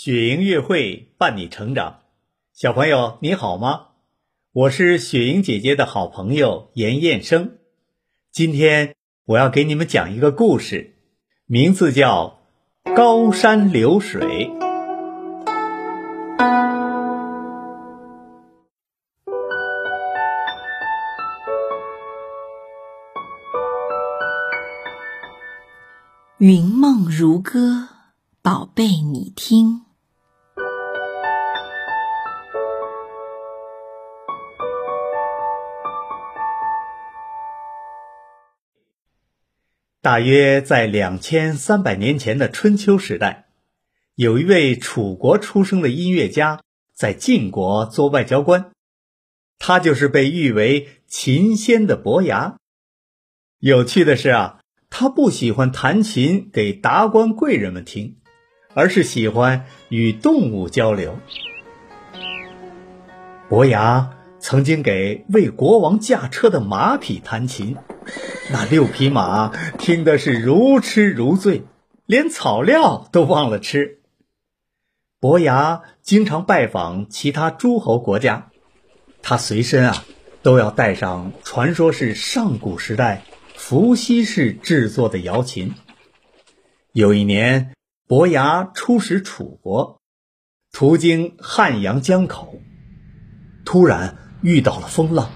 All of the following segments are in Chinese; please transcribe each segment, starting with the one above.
雪莹乐会伴你成长，小朋友你好吗？我是雪莹姐姐的好朋友严彦生。今天我要给你们讲一个故事，名字叫《高山流水》。云梦如歌，宝贝，你听。大约在两千三百年前的春秋时代，有一位楚国出生的音乐家在晋国做外交官，他就是被誉为琴仙的伯牙。有趣的是啊。他不喜欢弹琴给达官贵人们听，而是喜欢与动物交流。伯牙曾经给为国王驾车的马匹弹琴，那六匹马听的是如痴如醉，连草料都忘了吃。伯牙经常拜访其他诸侯国家，他随身啊都要带上传说是上古时代。伏羲氏制作的瑶琴。有一年，伯牙出使楚国，途经汉阳江口，突然遇到了风浪，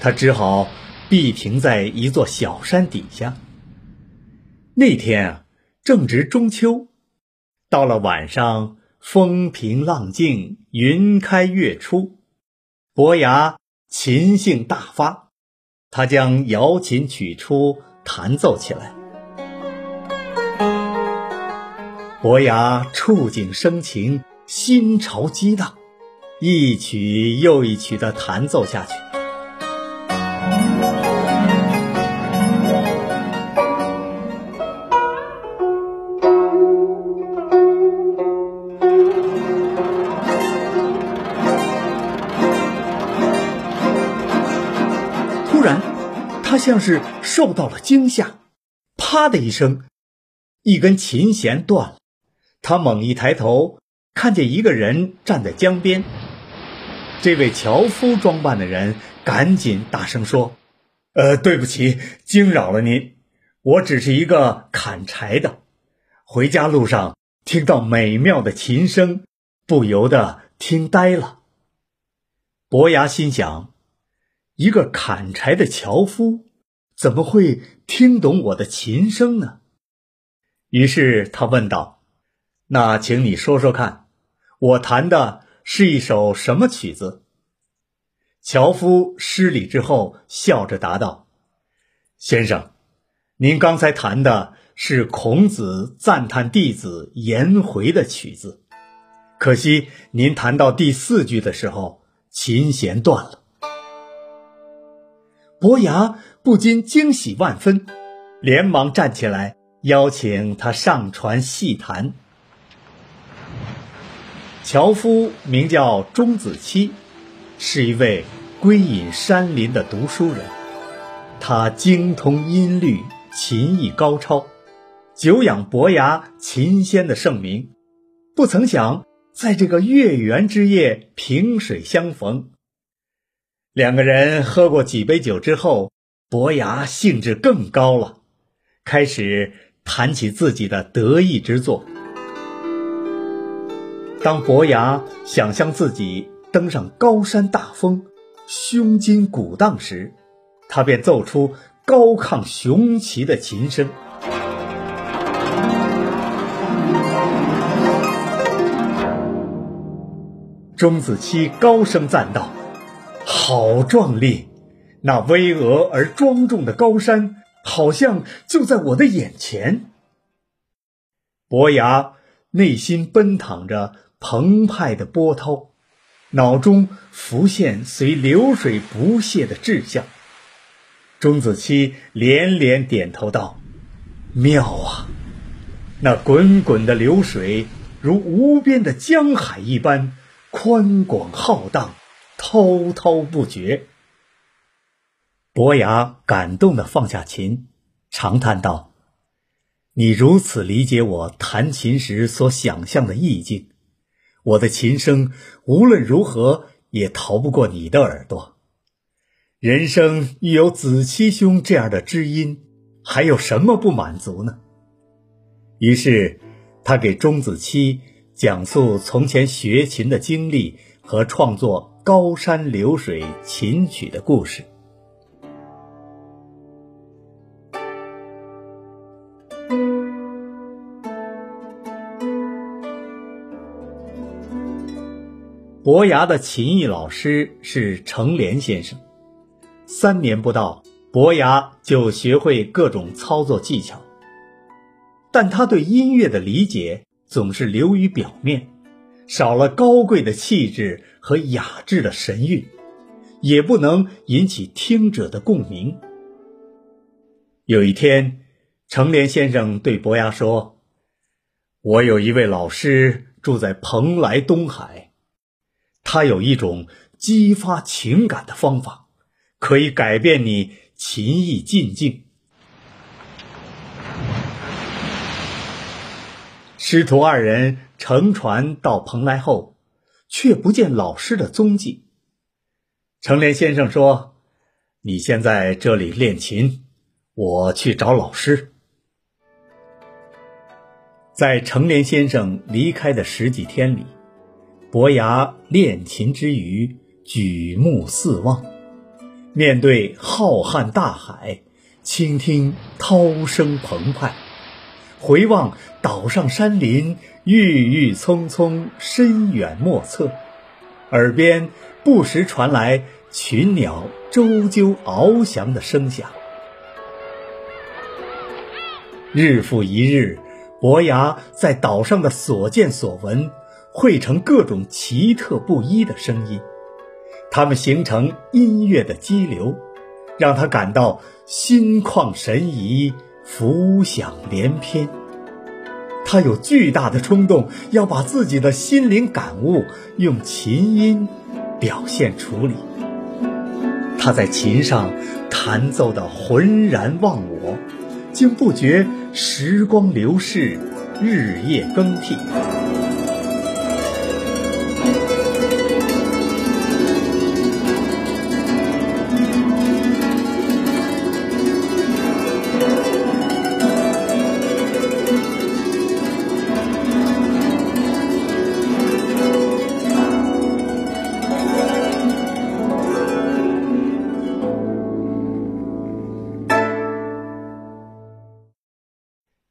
他只好避停在一座小山底下。那天啊，正值中秋，到了晚上，风平浪静，云开月出，伯牙琴性大发。他将瑶琴取出，弹奏起来。伯牙触景生情，心潮激荡，一曲又一曲的弹奏下去。突然他像是受到了惊吓，啪的一声，一根琴弦断了。他猛一抬头，看见一个人站在江边。这位樵夫装扮的人赶紧大声说：“呃，对不起，惊扰了您。我只是一个砍柴的，回家路上听到美妙的琴声，不由得听呆了。”伯牙心想。一个砍柴的樵夫怎么会听懂我的琴声呢？于是他问道：“那请你说说看，我弹的是一首什么曲子？”樵夫施礼之后，笑着答道：“先生，您刚才弹的是孔子赞叹弟子颜回的曲子，可惜您弹到第四句的时候，琴弦断了。”伯牙不禁惊喜万分，连忙站起来邀请他上船细谈。樵夫名叫钟子期，是一位归隐山林的读书人，他精通音律，琴艺高超，久仰伯牙琴仙的盛名。不曾想，在这个月圆之夜，萍水相逢。两个人喝过几杯酒之后，伯牙兴致更高了，开始谈起自己的得意之作。当伯牙想象自己登上高山大峰，胸襟鼓荡时，他便奏出高亢雄奇的琴声。钟子期高声赞道。好壮丽！那巍峨而庄重的高山，好像就在我的眼前。伯牙内心奔淌着澎湃的波涛，脑中浮现随流水不懈的志向。钟子期连连点头道：“妙啊！那滚滚的流水，如无边的江海一般，宽广浩荡。”滔滔不绝。伯牙感动的放下琴，长叹道：“你如此理解我弹琴时所想象的意境，我的琴声无论如何也逃不过你的耳朵。人生遇有子期兄这样的知音，还有什么不满足呢？于是，他给钟子期讲述从前学琴的经历和创作《高山流水》琴曲的故事。伯牙的琴艺老师是程连先生。三年不到，伯牙就学会各种操作技巧。但他对音乐的理解总是流于表面，少了高贵的气质和雅致的神韵，也不能引起听者的共鸣。有一天，程连先生对伯牙说：“我有一位老师住在蓬莱东海。”他有一种激发情感的方法，可以改变你琴艺进境。师徒二人乘船到蓬莱后，却不见老师的踪迹。程连先生说：“你先在这里练琴，我去找老师。”在程连先生离开的十几天里。伯牙练琴之余，举目四望，面对浩瀚大海，倾听涛声澎湃；回望岛上山林，郁郁葱葱，深远莫测。耳边不时传来群鸟啁啾翱翔的声响。日复一日，伯牙在岛上的所见所闻。汇成各种奇特不一的声音，它们形成音乐的激流，让他感到心旷神怡、浮想联翩。他有巨大的冲动，要把自己的心灵感悟用琴音表现处理。他在琴上弹奏的浑然忘我，竟不觉时光流逝，日夜更替。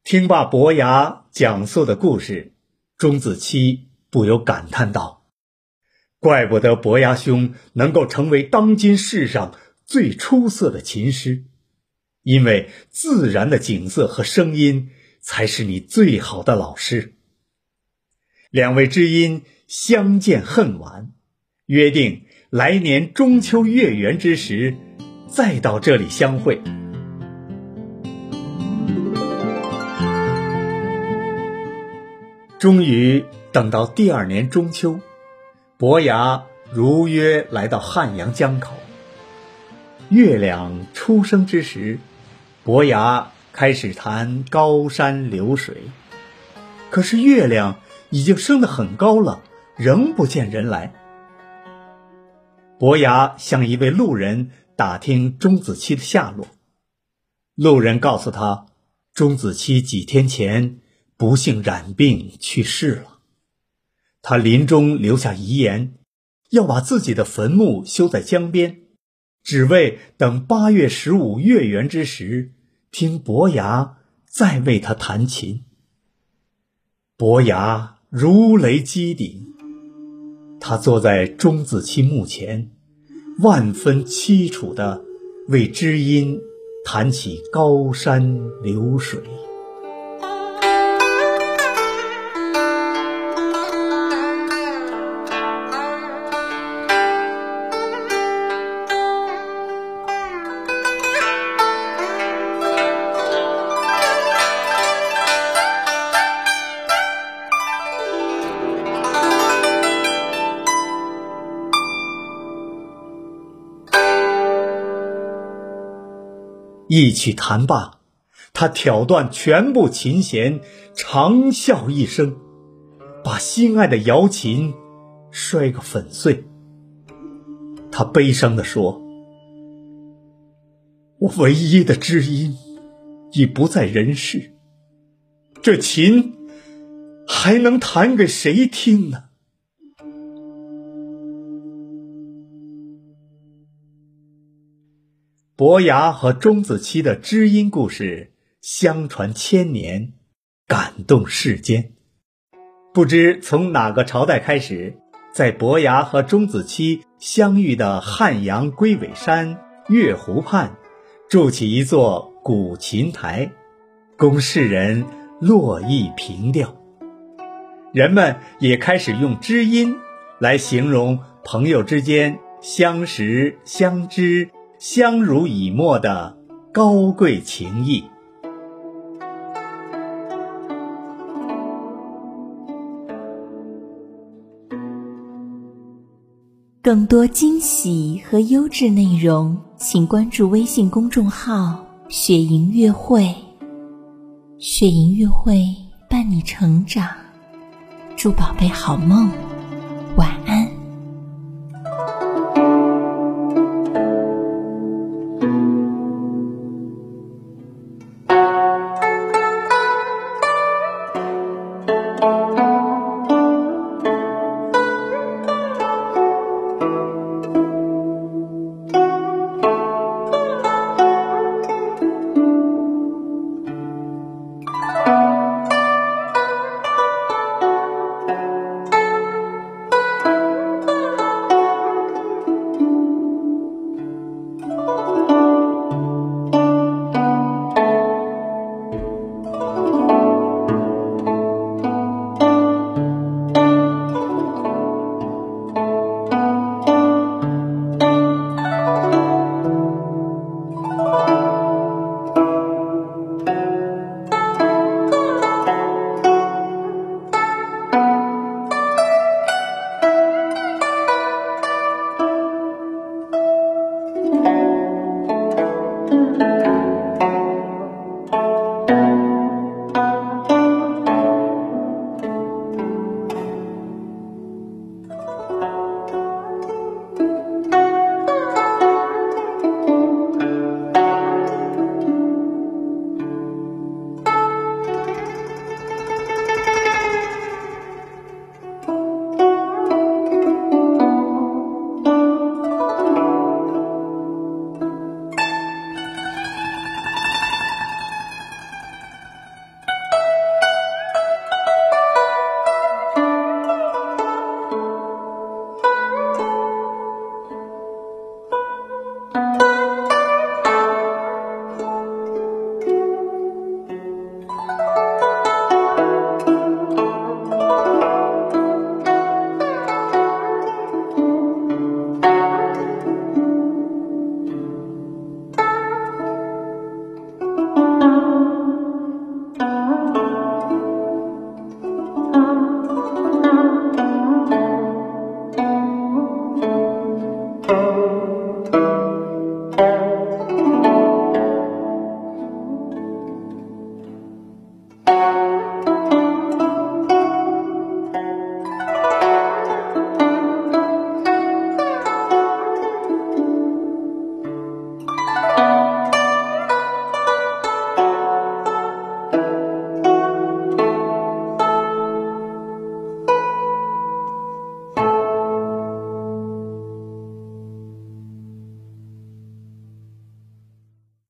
听罢伯牙讲述的故事，钟子期不由感叹道：“怪不得伯牙兄能够成为当今世上最出色的琴师，因为自然的景色和声音才是你最好的老师。”两位知音相见恨晚，约定来年中秋月圆之时，再到这里相会。终于等到第二年中秋，伯牙如约来到汉阳江口。月亮初升之时，伯牙开始弹《高山流水》，可是月亮已经升得很高了，仍不见人来。伯牙向一位路人打听钟子期的下落，路人告诉他，钟子期几天前。不幸染病去世了，他临终留下遗言，要把自己的坟墓修在江边，只为等八月十五月圆之时，听伯牙再为他弹琴。伯牙如雷击顶，他坐在钟子期墓前，万分凄楚的为知音弹起《高山流水》。一曲弹罢，他挑断全部琴弦，长啸一声，把心爱的瑶琴摔个粉碎。他悲伤地说：“我唯一的知音已不在人世，这琴还能弹给谁听呢？”伯牙和钟子期的知音故事相传千年，感动世间。不知从哪个朝代开始，在伯牙和钟子期相遇的汉阳龟尾山月湖畔，筑起一座古琴台，供世人络绎凭吊。人们也开始用知音来形容朋友之间相识相知。相濡以沫的高贵情谊。更多惊喜和优质内容，请关注微信公众号“雪莹乐会”。雪莹乐会伴你成长，祝宝贝好梦。